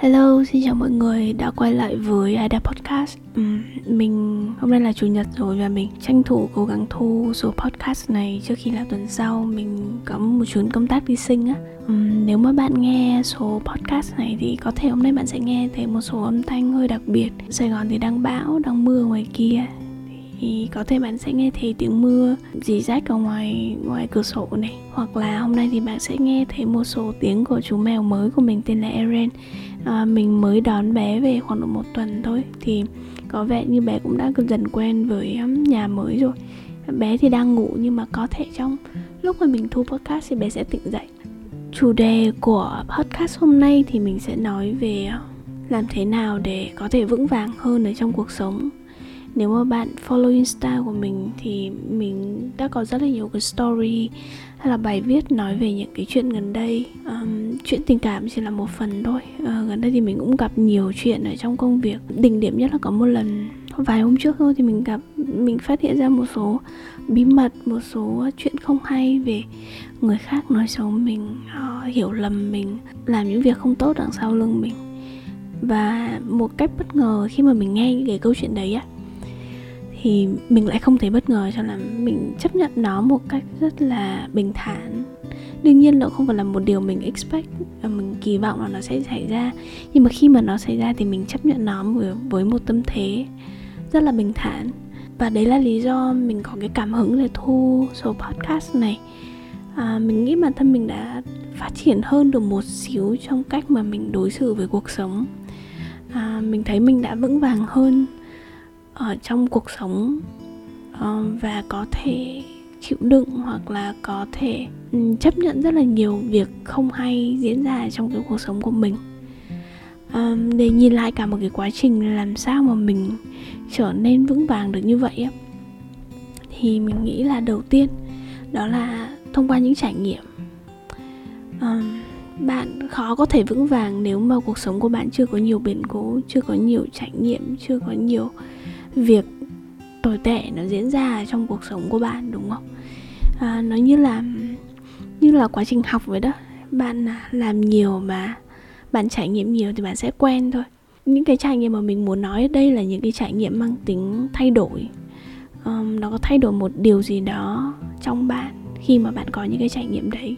Hello, xin chào mọi người đã quay lại với Ada Podcast. Uhm, mình hôm nay là chủ nhật rồi và mình tranh thủ cố gắng thu số podcast này trước khi là tuần sau mình có một chuyến công tác đi sinh á. Uhm, nếu mà bạn nghe số podcast này thì có thể hôm nay bạn sẽ nghe thấy một số âm thanh hơi đặc biệt. Sài Gòn thì đang bão, đang mưa ngoài kia thì có thể bạn sẽ nghe thấy tiếng mưa rỉ rách ở ngoài ngoài cửa sổ này hoặc là hôm nay thì bạn sẽ nghe thấy một số tiếng của chú mèo mới của mình tên là Eren à, mình mới đón bé về khoảng độ một tuần thôi. Thì có vẻ như bé cũng đã dần quen với um, nhà mới rồi. Bé thì đang ngủ nhưng mà có thể trong lúc mà mình thu podcast thì bé sẽ tỉnh dậy. Chủ đề của podcast hôm nay thì mình sẽ nói về um, làm thế nào để có thể vững vàng hơn ở trong cuộc sống nếu mà bạn follow insta của mình thì mình đã có rất là nhiều cái story hay là bài viết nói về những cái chuyện gần đây. Um, chuyện tình cảm chỉ là một phần thôi. Uh, gần đây thì mình cũng gặp nhiều chuyện ở trong công việc. Đỉnh điểm nhất là có một lần vài hôm trước thôi thì mình gặp mình phát hiện ra một số bí mật một số chuyện không hay về người khác nói xấu mình uh, hiểu lầm mình làm những việc không tốt đằng sau lưng mình. Và một cách bất ngờ khi mà mình nghe những cái câu chuyện đấy á thì mình lại không thấy bất ngờ cho lắm. Mình chấp nhận nó một cách rất là bình thản. Đương nhiên nó không phải là một điều mình expect à, mình kỳ vọng là nó sẽ xảy ra. Nhưng mà khi mà nó xảy ra thì mình chấp nhận nó với, với một tâm thế rất là bình thản. Và đấy là lý do mình có cái cảm hứng để thu số podcast này. À, mình nghĩ bản thân mình đã phát triển hơn được một xíu trong cách mà mình đối xử với cuộc sống. À, mình thấy mình đã vững vàng hơn ở trong cuộc sống ờ, và có thể chịu đựng hoặc là có thể ừ, chấp nhận rất là nhiều việc không hay diễn ra trong cái cuộc sống của mình. Ờ, để nhìn lại cả một cái quá trình làm sao mà mình trở nên vững vàng được như vậy thì mình nghĩ là đầu tiên đó là thông qua những trải nghiệm. Ờ, bạn khó có thể vững vàng nếu mà cuộc sống của bạn chưa có nhiều biến cố, chưa có nhiều trải nghiệm, chưa có nhiều việc tồi tệ nó diễn ra trong cuộc sống của bạn đúng không? À, nó như là như là quá trình học vậy đó. Bạn à, làm nhiều mà bạn trải nghiệm nhiều thì bạn sẽ quen thôi. Những cái trải nghiệm mà mình muốn nói đây là những cái trải nghiệm mang tính thay đổi. Um, nó có thay đổi một điều gì đó trong bạn khi mà bạn có những cái trải nghiệm đấy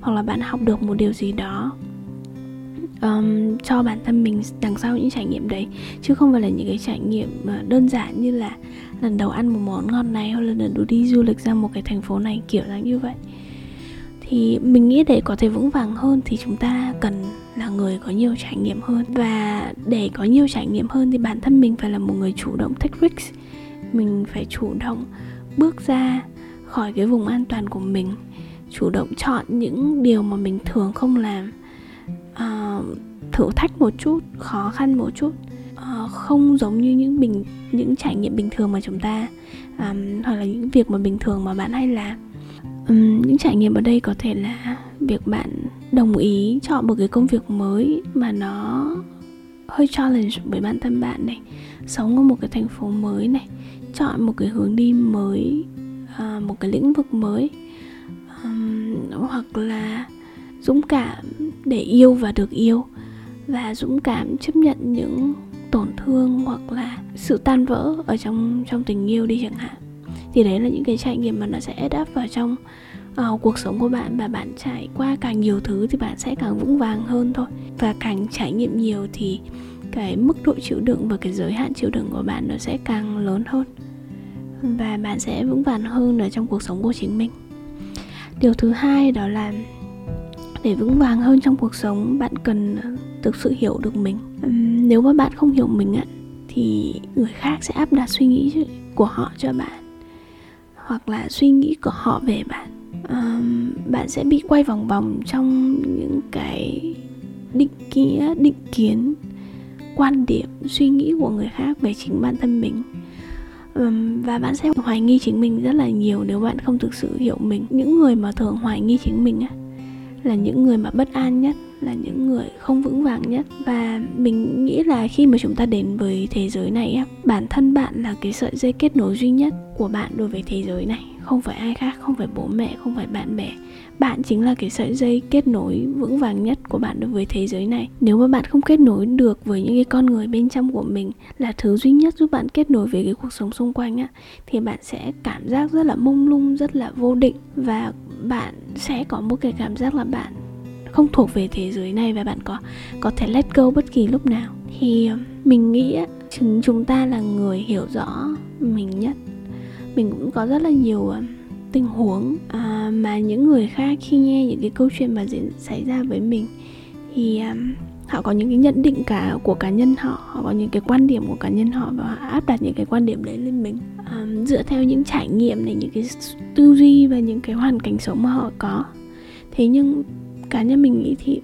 hoặc là bạn học được một điều gì đó um, cho bản thân mình đằng sau những trải nghiệm đấy chứ không phải là những cái trải nghiệm ờ, đơn giản như là lần đầu ăn một món ngon này hoặc là lần đầu đi du lịch ra một cái thành phố này kiểu là như vậy. Thì mình nghĩ để có thể vững vàng hơn thì chúng ta cần là người có nhiều trải nghiệm hơn. Và để có nhiều trải nghiệm hơn thì bản thân mình phải là một người chủ động take risk mình phải chủ động bước ra khỏi cái vùng an toàn của mình chủ động chọn những điều mà mình thường không làm uh, thử thách một chút khó khăn một chút. Uh, không giống như những bình những trải nghiệm bình thường mà chúng ta um, hoặc là những việc mà bình thường mà bạn hay làm. Um, những trải nghiệm ở đây có thể là việc bạn đồng ý chọn một cái công việc mới mà nó hơi challenge với bản thân bạn này. Sống ở một cái thành phố mới này chọn một cái hướng đi mới uh, một cái lĩnh vực mới. Um, hoặc là dũng cảm để yêu và được yêu và dũng cảm chấp nhận những tổn thương hoặc là sự tan vỡ ở trong trong tình yêu đi chẳng hạn. Thì đấy là những cái trải nghiệm mà nó sẽ đáp vào trong uh, cuộc sống của bạn và bạn trải qua càng nhiều thứ thì bạn sẽ càng vững vàng hơn thôi. Và càng trải nghiệm nhiều thì cái mức độ chịu đựng và cái giới hạn chịu đựng của bạn nó sẽ càng lớn hơn và bạn sẽ vững vàng hơn ở trong cuộc sống của chính mình. Điều thứ hai đó là để vững vàng hơn trong cuộc sống bạn cần ờ, thực sự hiểu được mình. Nếu mà bạn không hiểu mình á thì người khác sẽ áp đặt suy nghĩ của họ cho bạn hoặc là suy nghĩ của họ về bạn. Um, bạn sẽ bị quay vòng vòng trong những cái định nghĩa định kiến quan điểm suy nghĩ của người khác về chính bản thân mình. Um, và bạn sẽ hoài nghi chính mình rất là nhiều nếu bạn không thực sự hiểu mình. Những người mà thường hoài nghi chính mình á là những người mà bất an nhất, là những người không vững vàng nhất. Và mình nghĩ là khi mà chúng ta đến với thế giới này bản thân bạn là cái sợi dây kết nối duy nhất của bạn đối với thế giới này không phải ai khác, không phải bố mẹ, không phải bạn bè. Bạn chính là cái sợi dây kết nối vững vàng nhất của bạn đối với thế giới này. Nếu mà bạn không kết nối được với những cái con người bên trong của mình là thứ duy nhất giúp bạn kết nối với cái cuộc sống xung quanh á, thì bạn sẽ cảm giác rất là mông lung, rất là vô định và bạn sẽ có một cái cảm giác là bạn không thuộc về thế giới này và bạn có có thể let go bất kỳ lúc nào. Thì ờ, mình nghĩ chúng chúng ta là người hiểu rõ mình nhất mình cũng có rất là nhiều ờ, tình huống à, mà những người khác khi nghe những cái câu chuyện mà diễn xảy ra với mình thì à, họ có những cái nhận định cả của cá nhân họ họ có những cái quan điểm của cá nhân họ và họ áp đặt những cái quan điểm đấy lên mình. À, dựa theo những trải nghiệm này những cái tư duy và những cái hoàn cảnh sống mà họ có. Thế nhưng cá nhân mình nghĩ thì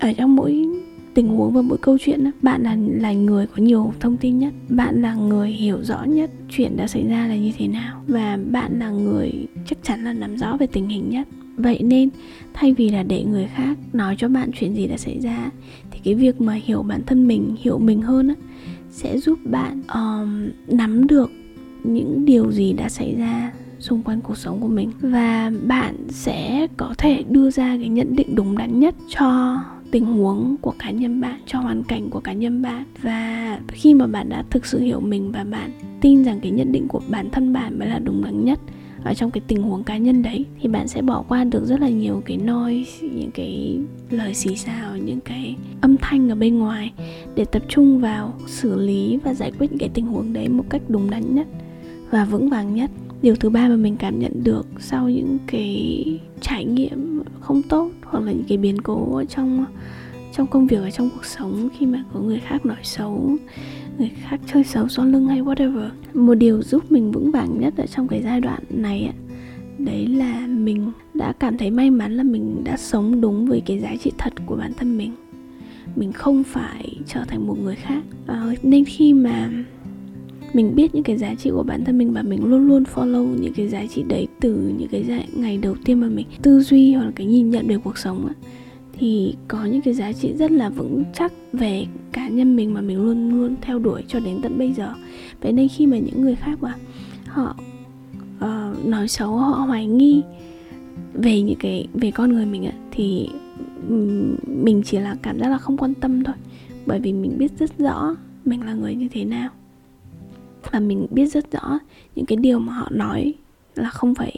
ở trong mỗi tình huống và mỗi câu chuyện bạn là là người có nhiều thông tin nhất bạn là người hiểu rõ nhất chuyện đã xảy ra là như thế nào và bạn là người chắc chắn là nắm rõ về tình hình nhất. Vậy nên thay vì là để người khác nói cho bạn chuyện gì đã xảy ra thì cái việc mà hiểu bản thân mình hiểu mình hơn á, sẽ giúp bạn um, nắm được những điều gì đã xảy ra xung quanh cuộc sống của mình. Và bạn sẽ có thể đưa ra cái nhận định đúng đắn nhất cho tình huống của cá nhân bạn, cho hoàn cảnh của cá nhân bạn. Và khi mà bạn đã thực sự hiểu mình và bạn tin rằng cái nhận định của bản thân bạn mới là đúng đắn nhất ở trong cái tình huống cá nhân đấy, thì bạn sẽ bỏ qua được rất là nhiều cái noise, những cái lời xì xào, những cái âm thanh ở bên ngoài để tập trung vào xử lý và giải quyết những cái tình huống đấy một cách đúng đắn nhất và vững vàng nhất điều thứ ba mà mình cảm nhận được sau những cái trải nghiệm không tốt hoặc là những cái biến cố trong trong công việc ở trong cuộc sống khi mà có người khác nói xấu người khác chơi xấu sau lưng hay whatever một điều giúp mình vững vàng nhất ở trong cái giai đoạn này đấy là mình đã cảm thấy may mắn là mình đã sống đúng với cái giá trị thật của bản thân mình. Mình không phải trở thành một người khác. À, nên khi mà mình biết những cái giá trị của bản thân mình và mình luôn luôn follow những cái giá trị đấy từ những cái ngày đầu tiên mà mình tư duy hoặc là cái nhìn nhận về cuộc sống á. Thì có những cái giá trị rất là vững chắc về cá nhân mình mà mình luôn luôn theo đuổi cho đến tận bây giờ. Vậy nên khi mà những người khác mà họ uh, nói xấu họ hoài nghi về những cái về con người mình á thì mình chỉ là cảm giác là không quan tâm thôi. Bởi vì mình biết rất rõ mình là người như thế nào và mình biết rất rõ những cái điều mà họ nói là không phải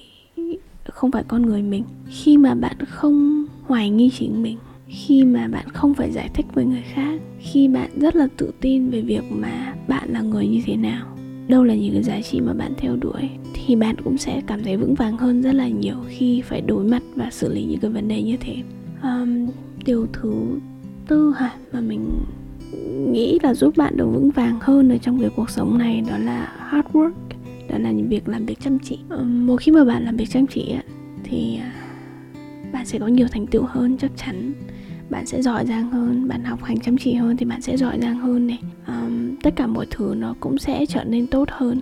không phải con người mình. Khi mà bạn không hoài nghi chính mình khi mà bạn không phải giải thích với người khác khi bạn rất là tự tin về việc mà bạn là người như thế nào đâu là những cái giá trị mà bạn theo đuổi thì bạn cũng sẽ cảm thấy vững vàng hơn rất là nhiều khi phải đối mặt và xử lý những cái vấn đề như thế. Um, điều thứ tư hả mà mình nghĩ là giúp bạn được vững vàng hơn ở trong cái cuộc sống này đó là hard work đó là những việc làm việc chăm chỉ. Ờ, một khi mà bạn làm việc chăm chỉ thì à, bạn sẽ có nhiều thành tựu hơn chắc chắn. Bạn sẽ giỏi giang hơn bạn học hành chăm chỉ hơn thì bạn sẽ giỏi giang hơn này. Um, tất cả mọi thứ nó cũng sẽ trở nên tốt hơn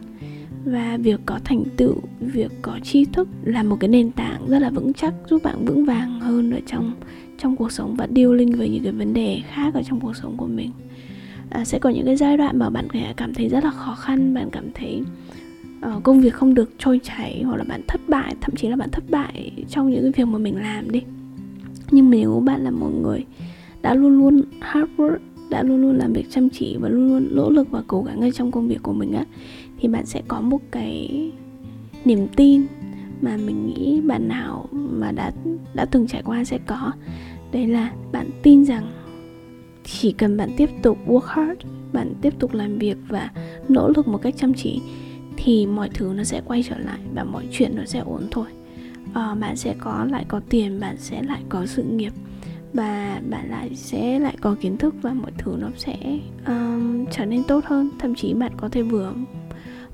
và việc có thành tựu việc có tri thức là một cái nền tảng rất là vững chắc giúp bạn vững vàng hơn ở trong trong cuộc sống và điêu linh với những cái vấn đề khác ở trong cuộc sống của mình. À, sẽ có những cái giai đoạn mà bạn cảm thấy rất là khó khăn bạn cảm thấy uh, công việc không được trôi chảy hoặc là bạn thất bại thậm chí là bạn thất bại trong những cái việc mà mình làm đi. Nhưng nếu bạn là một người đã luôn luôn hard work đã luôn luôn làm việc chăm chỉ và luôn luôn nỗ lực và cố gắng ở trong công việc của mình á thì bạn sẽ có một cái niềm tin mà mình nghĩ bạn nào mà đã đã từng trải qua sẽ có. Đấy là bạn tin rằng chỉ cần bạn tiếp tục work hard bạn tiếp tục làm việc và nỗ lực một cách chăm chỉ thì mọi thứ nó sẽ quay trở lại và mọi chuyện nó sẽ ổn thôi. À, bạn sẽ có lại có tiền bạn sẽ lại có sự nghiệp và bạn lại sẽ lại có kiến thức và mọi thứ nó sẽ um, trở nên tốt hơn. Thậm chí bạn có thể vừa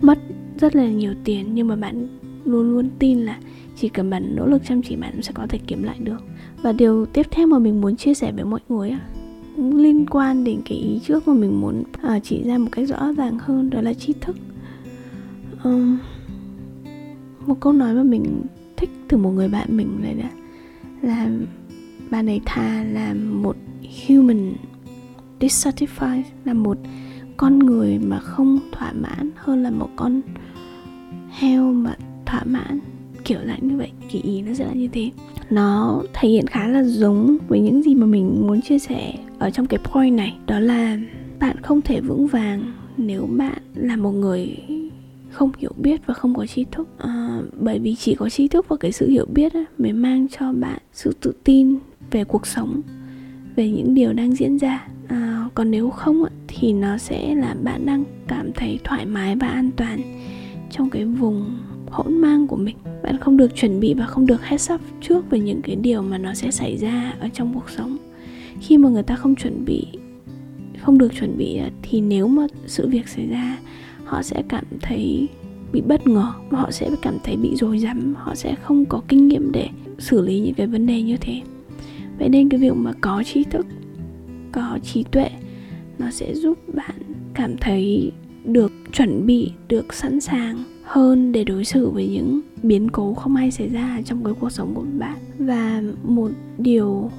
mất rất là nhiều tiền nhưng mà bạn luôn luôn tin là chỉ cần bạn nỗ lực chăm chỉ bạn sẽ có thể kiếm lại được. Và điều tiếp theo mà mình muốn chia sẻ với mọi người liên quan đến cái ý trước mà mình muốn uh, chỉ ra một cách rõ ràng hơn đó là tri thức. Um, một câu nói mà mình thích từ một người bạn mình này là là bạn ấy thà là một human dissatisfied là một con người mà không thỏa mãn hơn là một con heo mà thỏa mãn. Kiểu là như vậy kỳ ý nó sẽ là như thế. Nó thể hiện khá là giống với những gì mà mình muốn chia sẻ ở trong cái point này. Đó là bạn không thể vững vàng nếu bạn là một người không hiểu biết và không có tri thức. À, bởi vì chỉ có tri thức và cái sự hiểu biết ấy, mới mang cho bạn sự tự tin về cuộc sống về những điều đang diễn ra. À, còn nếu không thì nó sẽ là bạn đang cảm thấy thoải mái và an toàn trong cái vùng hỗn mang của mình. Bạn không được chuẩn bị và không được heads up trước về những cái điều mà nó sẽ xảy ra ở trong cuộc sống. Khi mà người ta không chuẩn bị không được chuẩn bị thì nếu mà sự việc xảy ra họ sẽ cảm thấy bị bất ngờ họ sẽ cảm thấy bị rối rắm. Họ sẽ không có kinh nghiệm để xử lý những cái vấn đề như thế vậy nên cái việc mà có trí thức có trí tuệ nó sẽ giúp bạn cảm thấy được chuẩn bị được sẵn sàng hơn để đối xử với những biến cố không hay xảy ra trong cái cuộc sống của bạn. Và một điều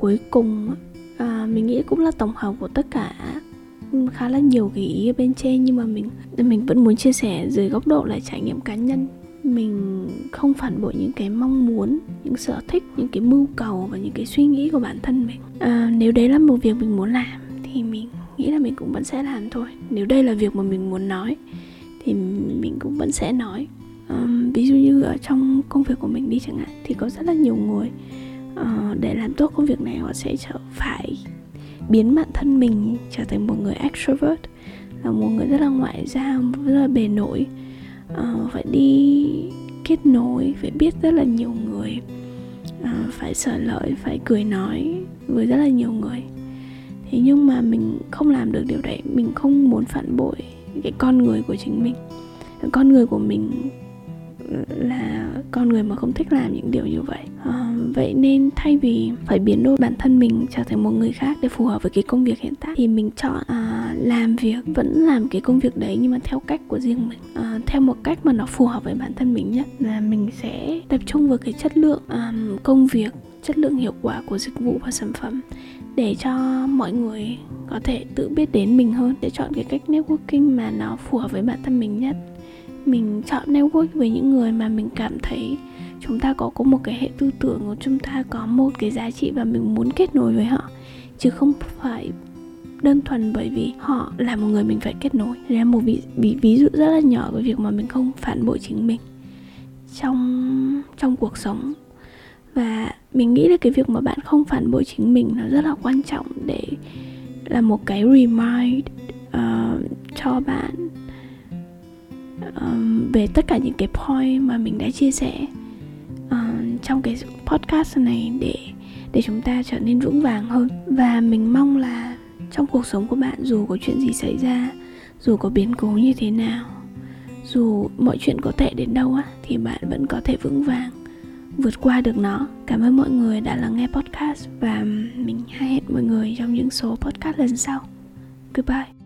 cuối cùng à, mình nghĩ cũng là tổng hợp của tất cả khá là nhiều cái ý ở bên trên nhưng mà mình mình vẫn muốn chia sẻ dưới góc độ là trải nghiệm cá nhân mình không phản bội những cái mong muốn những sở thích những cái mưu cầu và những cái suy nghĩ của bản thân mình. À, nếu đấy là một việc mình muốn làm thì mình nghĩ là mình cũng vẫn sẽ làm thôi. Nếu đây là việc mà mình muốn nói thì mình cũng vẫn sẽ nói. À, ví dụ như ở trong công việc của mình đi chẳng hạn thì có rất là nhiều người à, để làm tốt công việc này họ sẽ trở phải biến bản thân mình trở thành một người extrovert là một người rất là ngoại giao rất là bề nổi uh, phải đi kết nối phải biết rất là nhiều người. Uh, phải sở lợi phải cười nói với rất là nhiều người. Thế nhưng mà mình không làm được điều đấy. Mình không muốn phản bội cái con người của chính mình. Con người của mình là con người mà không thích làm những điều như vậy. À, vậy nên thay vì phải biến đổi bản thân mình trở thành một người khác để phù hợp với cái công việc hiện tại thì mình chọn à, làm việc vẫn làm cái công việc đấy nhưng mà theo cách của riêng mình. À, theo một cách mà nó phù hợp với bản thân mình nhất là mình sẽ tập trung vào cái chất lượng um, công việc chất lượng hiệu quả của dịch vụ và sản phẩm để cho mọi người có thể tự biết đến mình hơn để chọn cái cách networking mà nó phù hợp với bản thân mình nhất. Mình chọn network với những người mà mình cảm thấy chúng ta có có một cái hệ tư tưởng của chúng ta có một cái giá trị và mình muốn kết nối với họ chứ không phải đơn thuần bởi vì họ là một người mình phải kết nối. Đây là một ví, ví, ví dụ rất là nhỏ về việc mà mình không phản bội chính mình trong trong cuộc sống. Và mình nghĩ là cái việc mà bạn không phản bội chính mình nó rất là quan trọng để là một cái remind uh, cho bạn um, về tất cả những cái point mà mình đã chia sẻ uh, trong cái podcast này để để chúng ta trở nên vững vàng hơn. Và mình mong là trong cuộc sống của bạn dù có chuyện gì xảy ra, dù có biến cố như thế nào, dù mọi chuyện có tệ đến đâu á, thì bạn vẫn có thể vững vàng vượt qua được nó. Cảm ơn mọi người đã lắng nghe podcast và mình hẹn mọi người trong những số podcast lần sau. Goodbye.